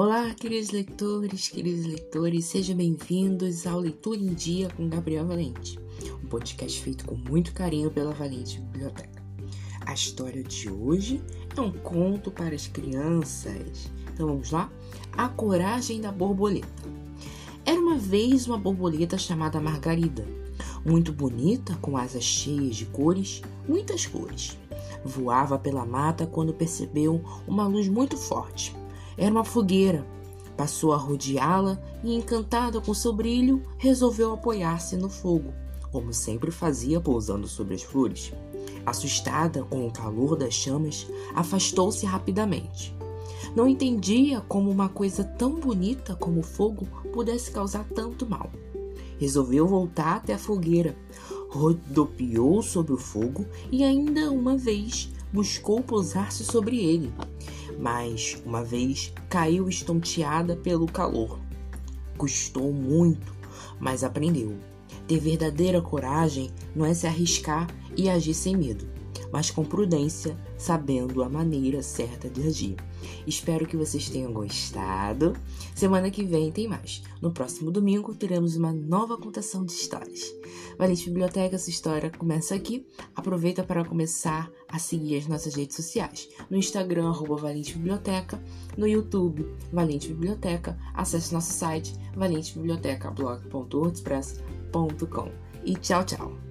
Olá, queridos leitores, queridos leitores, sejam bem-vindos ao Leitura em Dia com Gabriel Valente, um podcast feito com muito carinho pela Valente Biblioteca. A história de hoje é um conto para as crianças. Então vamos lá? A Coragem da Borboleta. Era uma vez uma borboleta chamada Margarida, muito bonita, com asas cheias de cores, muitas cores. Voava pela mata quando percebeu uma luz muito forte era uma fogueira. Passou a rodeá-la e, encantada com seu brilho, resolveu apoiar-se no fogo, como sempre fazia pousando sobre as flores. Assustada com o calor das chamas, afastou-se rapidamente. Não entendia como uma coisa tão bonita como o fogo pudesse causar tanto mal. Resolveu voltar até a fogueira, rodopiou sobre o fogo e ainda uma vez buscou pousar-se sobre ele mas uma vez caiu estonteada pelo calor. Custou muito, mas aprendeu. Ter verdadeira coragem não é se arriscar e agir sem medo, mas com prudência, sabendo a maneira certa de agir. Espero que vocês tenham gostado. Semana que vem tem mais. No próximo domingo teremos uma nova contação de histórias. Valente Biblioteca, essa história começa aqui. Aproveita para começar a seguir as nossas redes sociais. No Instagram, arroba Valente Biblioteca. No YouTube, Valente Biblioteca. Acesse nosso site valentebibliotecablog.wordpress.com. E tchau, tchau!